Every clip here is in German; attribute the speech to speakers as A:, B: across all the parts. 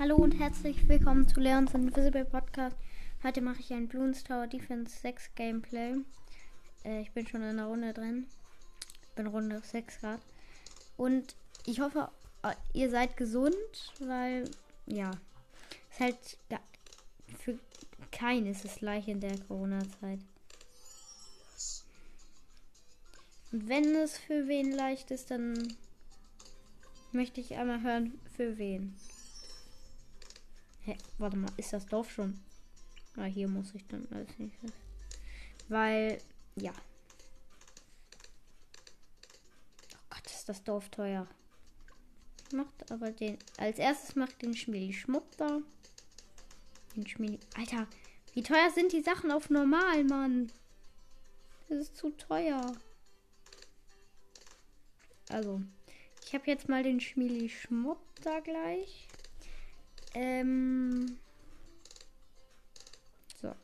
A: Hallo und herzlich willkommen zu Leons Invisible Podcast. Heute mache ich ein Bloons Tower Defense 6 Gameplay. Äh, ich bin schon in der Runde drin. Bin Runde 6 Grad. Und ich hoffe, äh, ihr seid gesund, weil, ja, ist halt, ja, für keinen ist es leicht in der Corona-Zeit. Und wenn es für wen leicht ist, dann möchte ich einmal hören, für wen. Hä, warte mal, ist das Dorf schon? Ah, hier muss ich dann als nächstes. Weil, ja. Oh Gott, ist das Dorf teuer. Macht aber den. Als erstes macht den Schmiedi Schmuck da. Den Schmiedi. Alter, wie teuer sind die Sachen auf normal, Mann? Das ist zu teuer. Also, ich habe jetzt mal den Schmieli Schmuck da gleich. Ähm. So.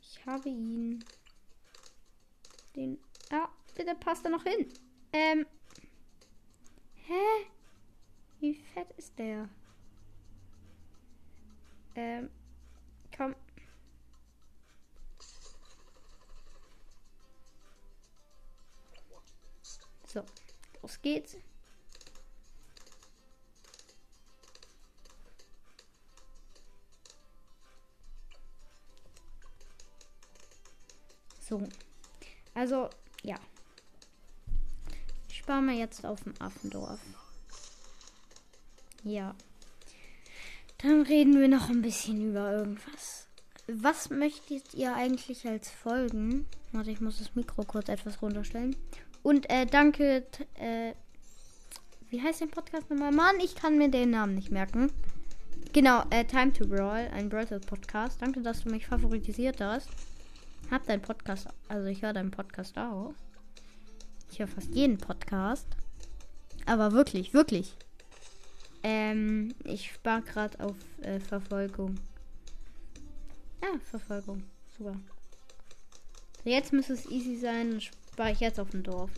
A: Ich habe ihn. Den. Ah, bitte passt da noch hin. Ähm. Hä? Wie fett ist der? Ähm. Komm. So, los geht's. So. Also, ja. Ich spare mir jetzt auf dem Affendorf. Ja. Dann reden wir noch ein bisschen über irgendwas. Was möchtet ihr eigentlich als Folgen? Warte, ich muss das Mikro kurz etwas runterstellen. Und äh, danke, äh, wie heißt der Podcast nochmal? Mann, ich kann mir den Namen nicht merken. Genau, äh, Time to Brawl, ein Brawl Podcast. Danke, dass du mich favorisiert hast hab deinen Podcast, also ich höre deinen Podcast auch. Ich höre fast jeden Podcast. Aber wirklich, wirklich. Ähm, ich spare gerade auf äh, Verfolgung. Ja, Verfolgung. Super. So, jetzt müsste es easy sein. Spare ich jetzt auf dem Dorf.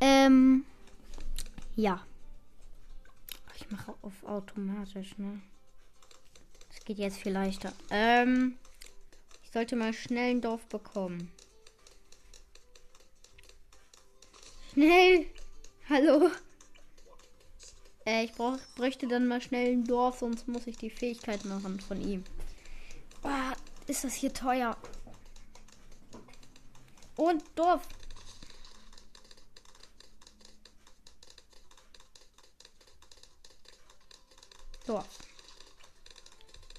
A: Ähm, ja. Ich mache auf automatisch, ne? Das geht jetzt viel leichter. Ähm, sollte mal schnell ein Dorf bekommen. Schnell! Hallo! Äh, ich brauch, bräuchte dann mal schnell ein Dorf, sonst muss ich die Fähigkeit machen von ihm. Oh, ist das hier teuer. Und Dorf. Dorf.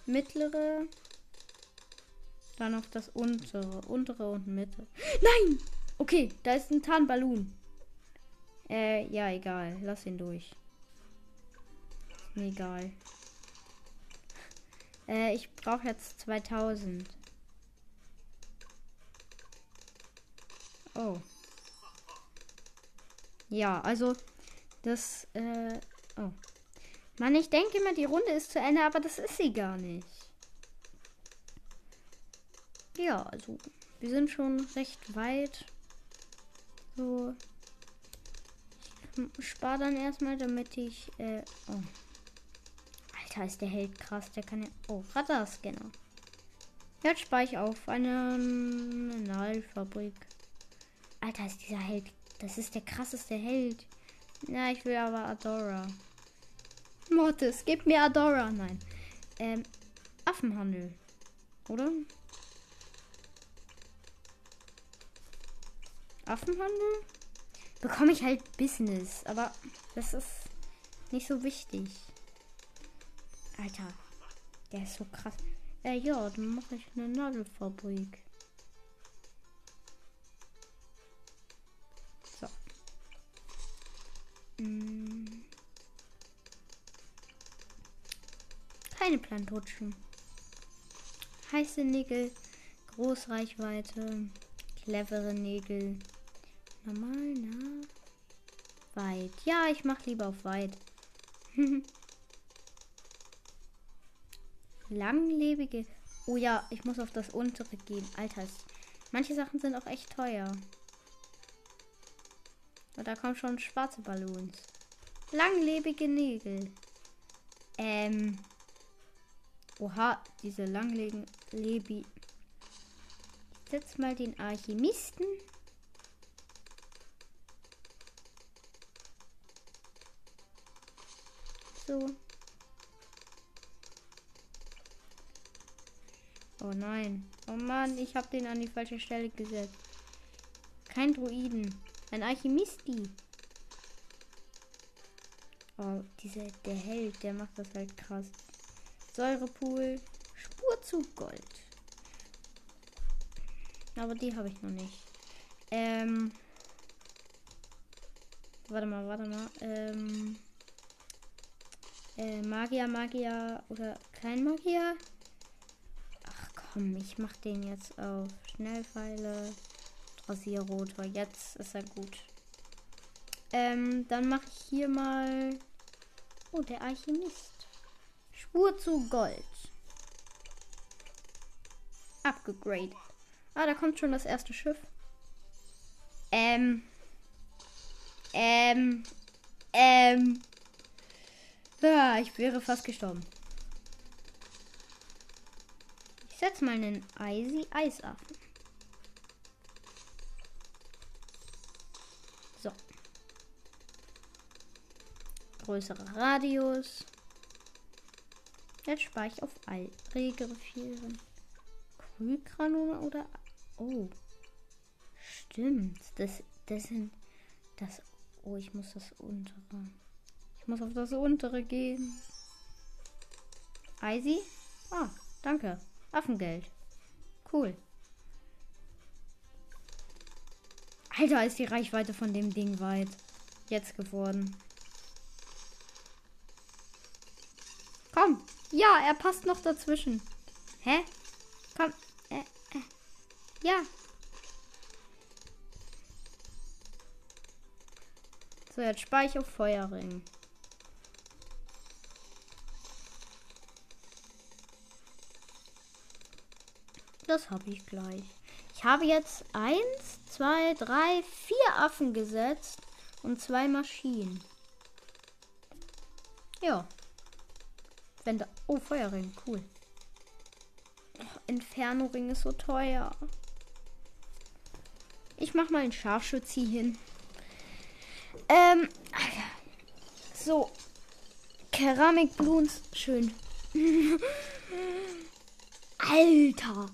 A: Mittlere dann auf das untere, untere und Mitte. Nein! Okay, da ist ein Tarnballon. Äh, ja, egal. Lass ihn durch. egal. Äh, ich brauche jetzt 2000. Oh. Ja, also das, äh, oh. Mann, ich denke immer, die Runde ist zu Ende, aber das ist sie gar nicht. Ja, also wir sind schon recht weit. So. Ich spare dann erstmal, damit ich. Äh, oh. Alter, ist der Held krass. Der kann ja. Oh, Radarscanner. Jetzt spare ich auf eine Mineralfabrik. Alter, ist dieser Held. Das ist der krasseste Held. Ja, ich will aber Adora. Mortis, gib mir Adora. Nein. Ähm, Affenhandel. Oder? Affenhandel bekomme ich halt Business, aber das ist nicht so wichtig. Alter, der ist so krass. Äh, ja, dann mache ich eine Nadelfabrik. So. Hm. Keine Plantutschen. Heiße Nägel, Großreichweite, clevere Nägel. Normal, na? Weit. Ja, ich mach lieber auf weit. Langlebige. Oh ja, ich muss auf das untere gehen. Alter, manche Sachen sind auch echt teuer. Und da kommen schon schwarze Ballons. Langlebige Nägel. Ähm. Oha, diese langlegen Lebi. Setz mal den Alchemisten. So. Oh nein. Oh Mann, ich habe den an die falsche Stelle gesetzt. Kein Druiden. Ein Alchemisti. Oh, diese, der Held, der macht das halt krass. Säurepool. Spur zu Gold. Aber die habe ich noch nicht. Ähm. Warte mal, warte mal. Ähm. Äh, Magier, Magier oder kein Magier? komm, ich mach den jetzt auf Schnellpfeile. Rasierrotor. Jetzt ist er gut. Ähm, dann mache ich hier mal. Oh, der Alchemist. Spur zu Gold. Abgegradet. Ah, da kommt schon das erste Schiff. Ähm. Ähm. Ähm. Ah, ich wäre fast gestorben. Ich setze mal einen Eisi Eisaffen. So. Größerer Radius. Jetzt spare ich auf All Regreffieren. Krügranone oder. Oh. Stimmt. Das, das sind. Das. Oh, ich muss das untere. Ich muss auf das untere gehen. Eisi? Ah, danke. Waffengeld. Cool. Alter, ist die Reichweite von dem Ding weit. Jetzt geworden. Komm. Ja, er passt noch dazwischen. Hä? Komm. Äh, äh. Ja. So, jetzt Speicher Feuerring. Das habe ich gleich. Ich habe jetzt eins, zwei, drei, vier Affen gesetzt und zwei Maschinen. Ja. Wenn da. Oh, Feuerring, cool. Oh, Inferno-Ring ist so teuer. Ich mach mal einen Scharfschützi hin. Ähm, so. Keramikbluns, schön. Alter.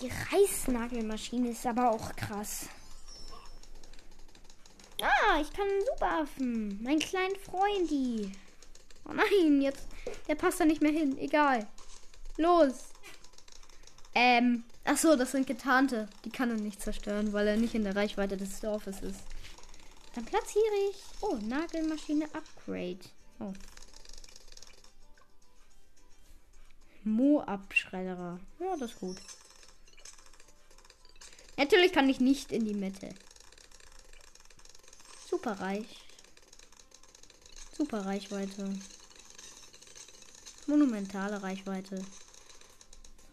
A: Die Reißnagelmaschine ist aber auch krass. Ah, ich kann einen Superaffen. Mein kleinen Freundy. Oh nein, jetzt. Der passt da nicht mehr hin. Egal. Los. Ähm. Ach so, das sind Getarnte. Die kann er nicht zerstören, weil er nicht in der Reichweite des Dorfes ist. Dann platziere ich. Oh, Nagelmaschine Upgrade. Oh. Mo-Abschredderer. Ja, das ist gut. Natürlich kann ich nicht in die Mitte. Super reich. Super Reichweite. Monumentale Reichweite.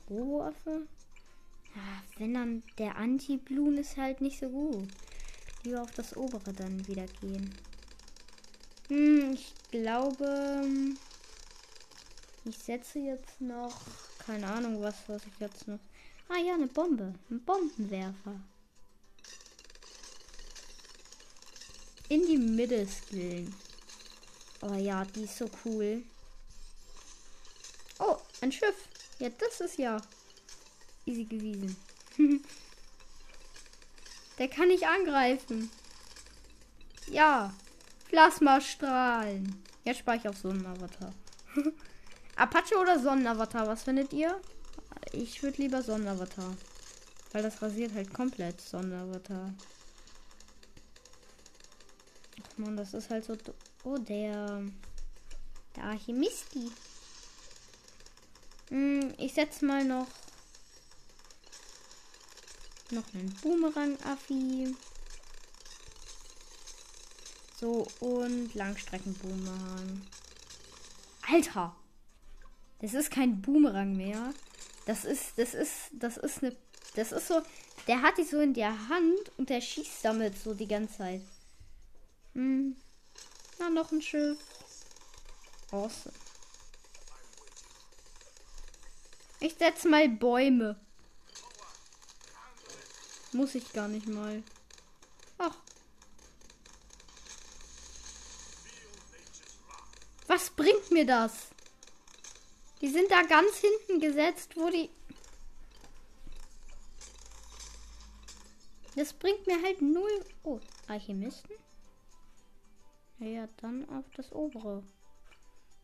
A: Rohwaffe? Ja, wenn dann der Anti-Blun ist halt nicht so gut. Lieber auf das obere dann wieder gehen. Hm, ich glaube, ich setze jetzt noch, keine Ahnung was, was ich jetzt noch Ah ja, eine Bombe. Ein Bombenwerfer. In die Mitte skillen. Oh ja, die ist so cool. Oh, ein Schiff. Ja, das ist ja easy gewesen. Der kann nicht angreifen. Ja. Plasmastrahlen. Jetzt spare ich auf Sonnenavatar. Apache oder Sonnenavatar, was findet ihr? Ich würde lieber Sonderavatar. Weil das rasiert halt komplett Sonderavatar. Ach man, das ist halt so. Oh, der. Der Archimisti. Hm, ich setze mal noch. Noch einen Boomerang-Affi. So, und Langstreckenboomerang. Alter! Das ist kein Boomerang mehr. Das ist, das ist, das ist eine, das ist so, der hat die so in der Hand und der schießt damit so die ganze Zeit. Hm. Na, noch ein Schiff. Awesome. Ich setze mal Bäume. Muss ich gar nicht mal. Ach. Was bringt mir das? Die sind da ganz hinten gesetzt, wo die... Das bringt mir halt null... Oh, Alchemisten? Ja, dann auf das obere.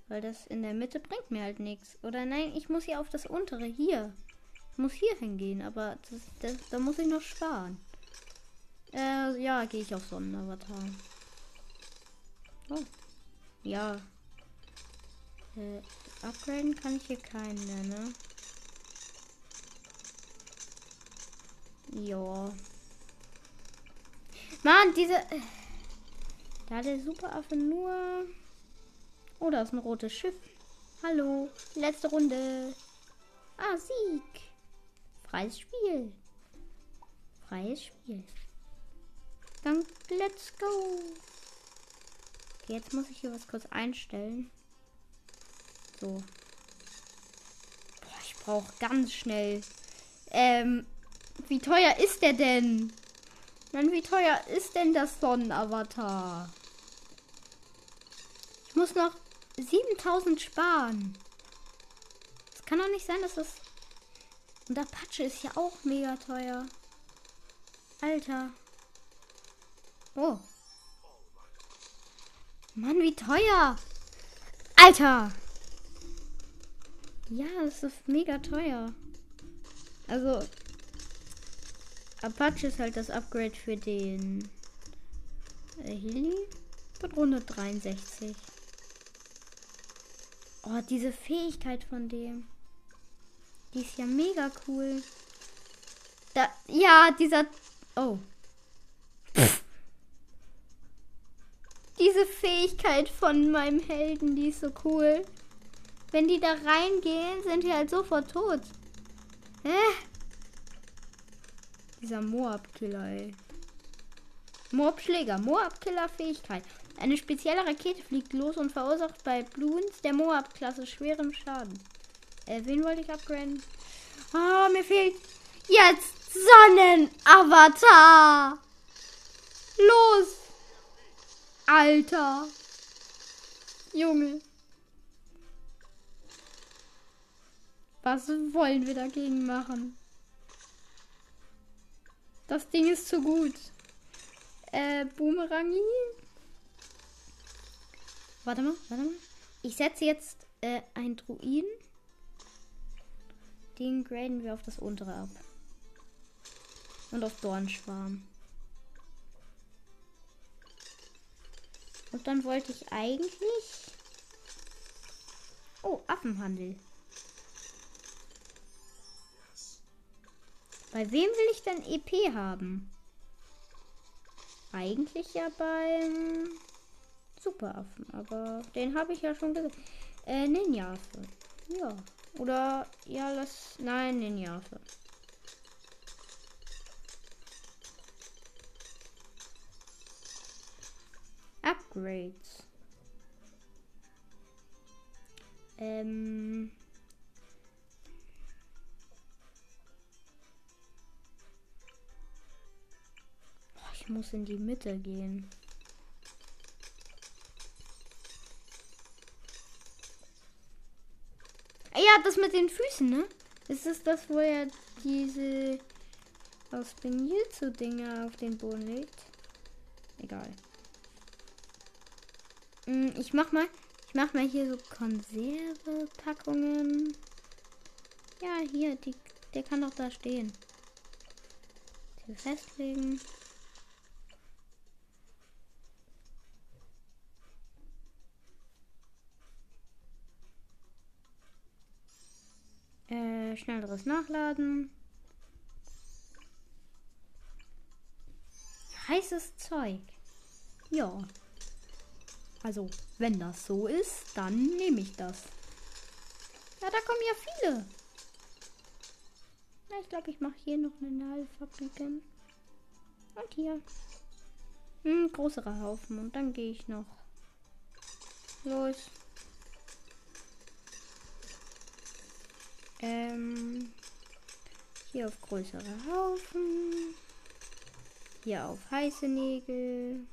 A: Weil das in der Mitte bringt mir halt nichts. Oder nein, ich muss hier auf das untere. Hier. Ich muss hier hingehen, aber das, das, da muss ich noch sparen. Äh, ja, gehe ich auf Sonnenavatar. Oh. Ja. Äh, upgraden kann ich hier keinen mehr, ne? Ja. Mann, diese... Äh, da hat der Superaffe nur... Oh, da ist ein rotes Schiff. Hallo, letzte Runde. Ah, Sieg. Freies Spiel. Freies Spiel. Dann let's go. Okay, jetzt muss ich hier was kurz einstellen. So. Boah, ich brauche ganz schnell. Ähm, wie teuer ist der denn? Mann, wie teuer ist denn das Sonnenavatar? Ich muss noch 7000 sparen. Es kann doch nicht sein, dass das... Und Apache ist ja auch mega teuer. Alter. Oh. Mann, wie teuer. Alter. Ja, das ist mega teuer. Also, Apache ist halt das Upgrade für den äh, Heli. Mit Runde 63. Oh, diese Fähigkeit von dem. Die ist ja mega cool. Da, ja, dieser. Oh. Diese Fähigkeit von meinem Helden, die ist so cool. Wenn die da reingehen, sind die halt sofort tot. Hä? Dieser Moab-Killer, ey. Moab-Schläger. Moab-Killer-Fähigkeit. Eine spezielle Rakete fliegt los und verursacht bei Bloons der Moab-Klasse schweren Schaden. Äh, wen wollte ich upgraden? Oh, mir fehlt jetzt Sonnenavatar. Los! Alter. Junge. Was wollen wir dagegen machen? Das Ding ist zu gut. Äh, Boomerangi? Warte mal, warte mal. Ich setze jetzt äh, einen Druiden. Den graden wir auf das untere ab. Und auf Dornschwarm. Und dann wollte ich eigentlich... Oh, Affenhandel. Bei wem will ich denn EP haben? Eigentlich ja beim Superaffen, aber den habe ich ja schon gesehen. Äh, Ninjafe. Ja. Oder, ja, lass. Nein, Ninjafe. Upgrades. Ähm. Muss in die Mitte gehen. Ja, das mit den Füßen, ne? Ist es das, wo er diese aus Benilzo Dinger auf den Boden legt? Egal. Hm, ich mach mal, ich mach mal hier so Konserve-Packungen. Ja, hier, die, der kann doch da stehen. Die festlegen. Schnelleres Nachladen. Heißes Zeug. Ja. Also, wenn das so ist, dann nehme ich das. Ja, da kommen ja viele. Ja, ich glaube, ich mache hier noch eine Nadelfabrik. Und hier. Hm, größere Haufen. Und dann gehe ich noch Los. Ähm, hier auf größere Haufen. Hier auf heiße Nägel.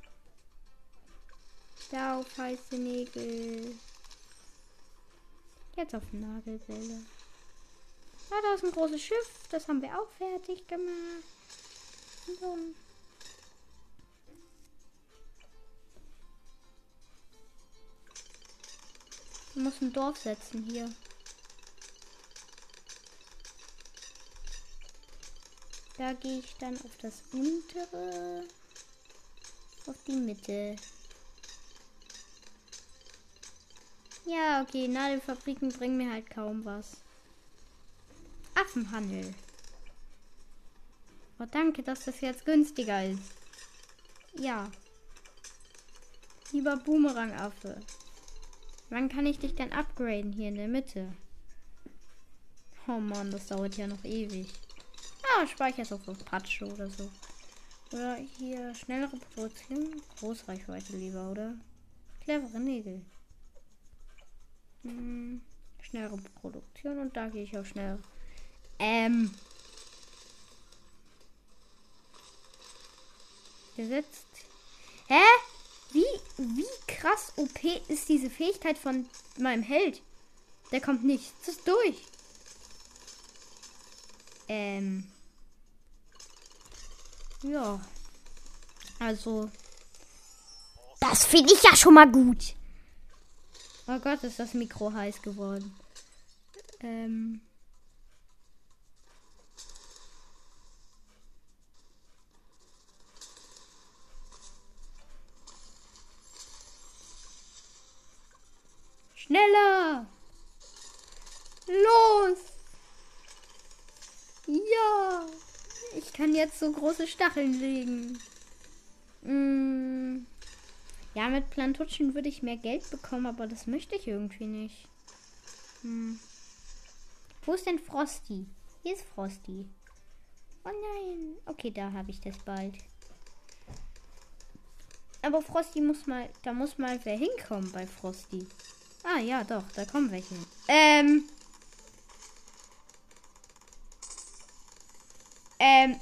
A: Da auf heiße Nägel. Jetzt auf Nagelbälle. Ah, da ist ein großes Schiff. Das haben wir auch fertig gemacht. So. Ich muss ein Dorf setzen hier. Da gehe ich dann auf das untere. Auf die Mitte. Ja, okay. Nadelfabriken bringen mir halt kaum was. Affenhandel. Oh, danke, dass das jetzt günstiger ist. Ja. Lieber Boomerang-Affe. Wann kann ich dich denn upgraden hier in der Mitte? Oh Mann, das dauert ja noch ewig. Ah, speichere es auf Apache oder so. Oder hier schnellere Produktion. Großreichweite lieber, oder? Clevere Nägel. Hm, schnellere Produktion und da gehe ich auch schnell. Ähm. Gesetzt. Hä? Wie, wie krass OP ist diese Fähigkeit von meinem Held? Der kommt nicht. Das ist durch. Ähm. Ja. Also. Das finde ich ja schon mal gut. Oh Gott, ist das Mikro heiß geworden. Ähm. Schneller! Los! Ja! Kann jetzt so große Stacheln legen. Mm. Ja, mit Plantutschen würde ich mehr Geld bekommen, aber das möchte ich irgendwie nicht. Hm. Wo ist denn Frosty? Hier ist Frosty. Oh nein. Okay, da habe ich das bald. Aber Frosty muss mal, da muss mal wer hinkommen bei Frosty. Ah, ja, doch, da kommen welche. Ähm. Ähm.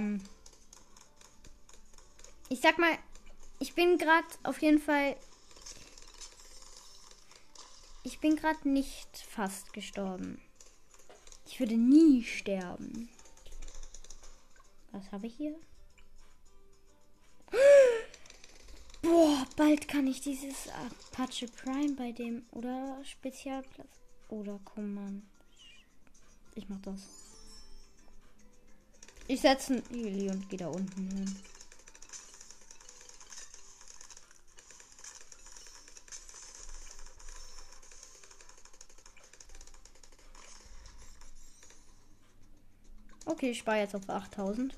A: Ähm. Ich sag mal, ich bin gerade auf jeden Fall. Ich bin gerade nicht fast gestorben. Ich würde nie sterben. Was habe ich hier? Boah, bald kann ich dieses Apache Prime bei dem oder Spezialplatz oder Command. Ich mach das. Ich setze ein Heli und gehe da unten hin. Okay, ich spare jetzt auf 8000.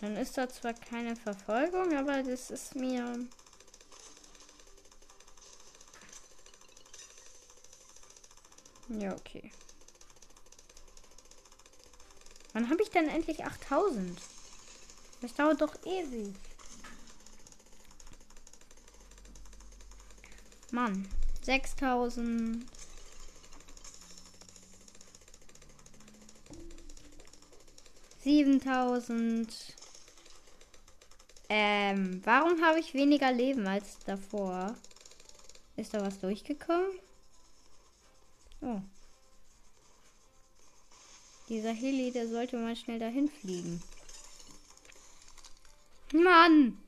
A: Dann ist da zwar keine Verfolgung, aber das ist mir. Ja, okay. Wann habe ich denn endlich 8000? Das dauert doch ewig. Mann, 6000. Siebentausend. Ähm, warum habe ich weniger Leben als davor? Ist da was durchgekommen? Oh. Dieser Heli, der sollte mal schnell dahin fliegen. Mann!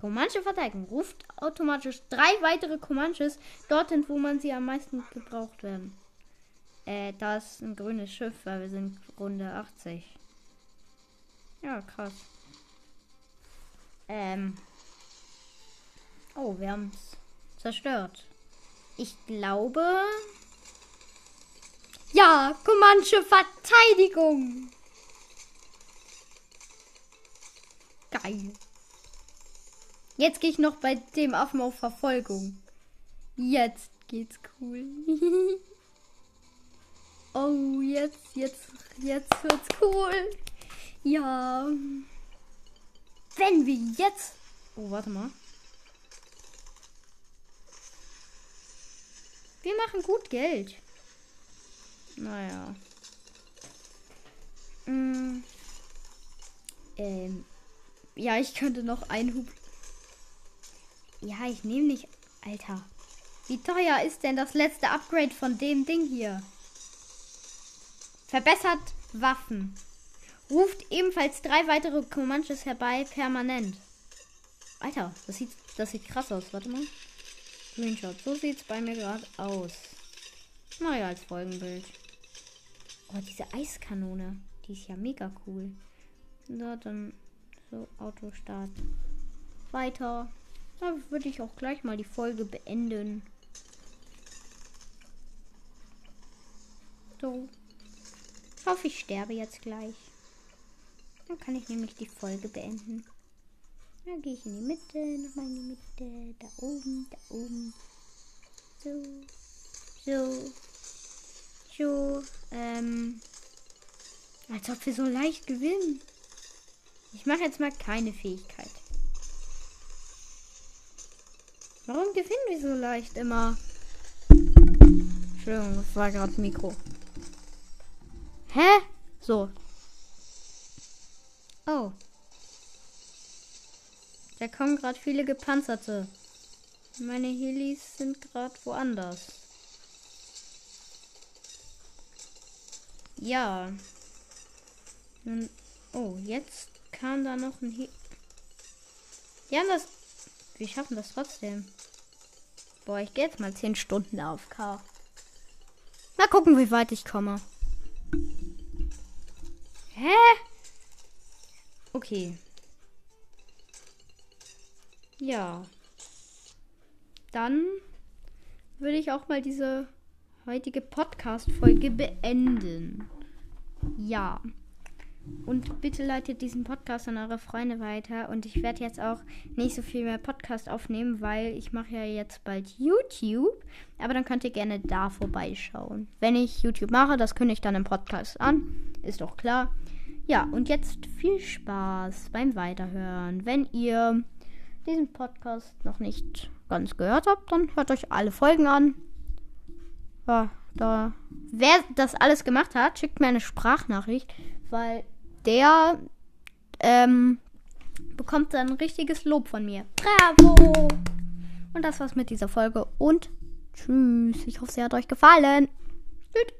A: Comanche verteidigen. Ruft automatisch drei weitere Comanches dorthin, wo man sie am meisten gebraucht werden. Äh, da ist ein grünes Schiff, weil wir sind Runde 80. Ja, krass. Ähm. Oh, wir haben es zerstört. Ich glaube. Ja, Comanche Verteidigung. Geil. Jetzt gehe ich noch bei dem Affen auf Verfolgung. Jetzt geht's cool. oh, jetzt, jetzt, jetzt wird's cool. Ja. Wenn wir jetzt. Oh, warte mal. Wir machen gut Geld. Naja. Mm. Ähm. Ja, ich könnte noch einen Hub. Ja, ich nehme nicht. Alter. Wie teuer ist denn das letzte Upgrade von dem Ding hier? Verbessert Waffen. Ruft ebenfalls drei weitere Comanches herbei permanent. Alter, das sieht, das sieht krass aus. Warte mal. Screenshot. So sieht's bei mir gerade aus. Naja, als Folgenbild. Oh, diese Eiskanone. Die ist ja mega cool. So, dann so Autostart. Weiter. Da würde ich auch gleich mal die Folge beenden. So. Ich hoffe, ich sterbe jetzt gleich. Dann kann ich nämlich die Folge beenden. Dann gehe ich in die Mitte, nochmal in die Mitte, da oben, da oben. So, so, so, ähm, als ob wir so leicht gewinnen. Ich mache jetzt mal keine Fähigkeit. Warum gewinnen wir so leicht immer? Entschuldigung, das war gerade Mikro. Hä? So. Oh. Da kommen gerade viele gepanzerte. Meine Helis sind gerade woanders. Ja. Oh, jetzt kam da noch ein He Ja, das. Wir schaffen das trotzdem. Boah, ich gehe jetzt mal 10 Stunden auf K. Mal gucken, wie weit ich komme. Hä? Okay. Ja. Dann würde ich auch mal diese heutige Podcast-Folge beenden. Ja. Und bitte leitet diesen Podcast an eure Freunde weiter. Und ich werde jetzt auch nicht so viel mehr Podcast aufnehmen, weil ich mache ja jetzt bald YouTube. Aber dann könnt ihr gerne da vorbeischauen. Wenn ich YouTube mache, das kündige ich dann im Podcast an. Ist doch klar. Ja, und jetzt viel Spaß beim Weiterhören. Wenn ihr diesen Podcast noch nicht ganz gehört habt, dann hört euch alle Folgen an. Ja, da. Wer das alles gemacht hat, schickt mir eine Sprachnachricht, weil der ähm, bekommt dann richtiges Lob von mir. Bravo! Und das war's mit dieser Folge und tschüss. Ich hoffe, sie hat euch gefallen. Tschüss.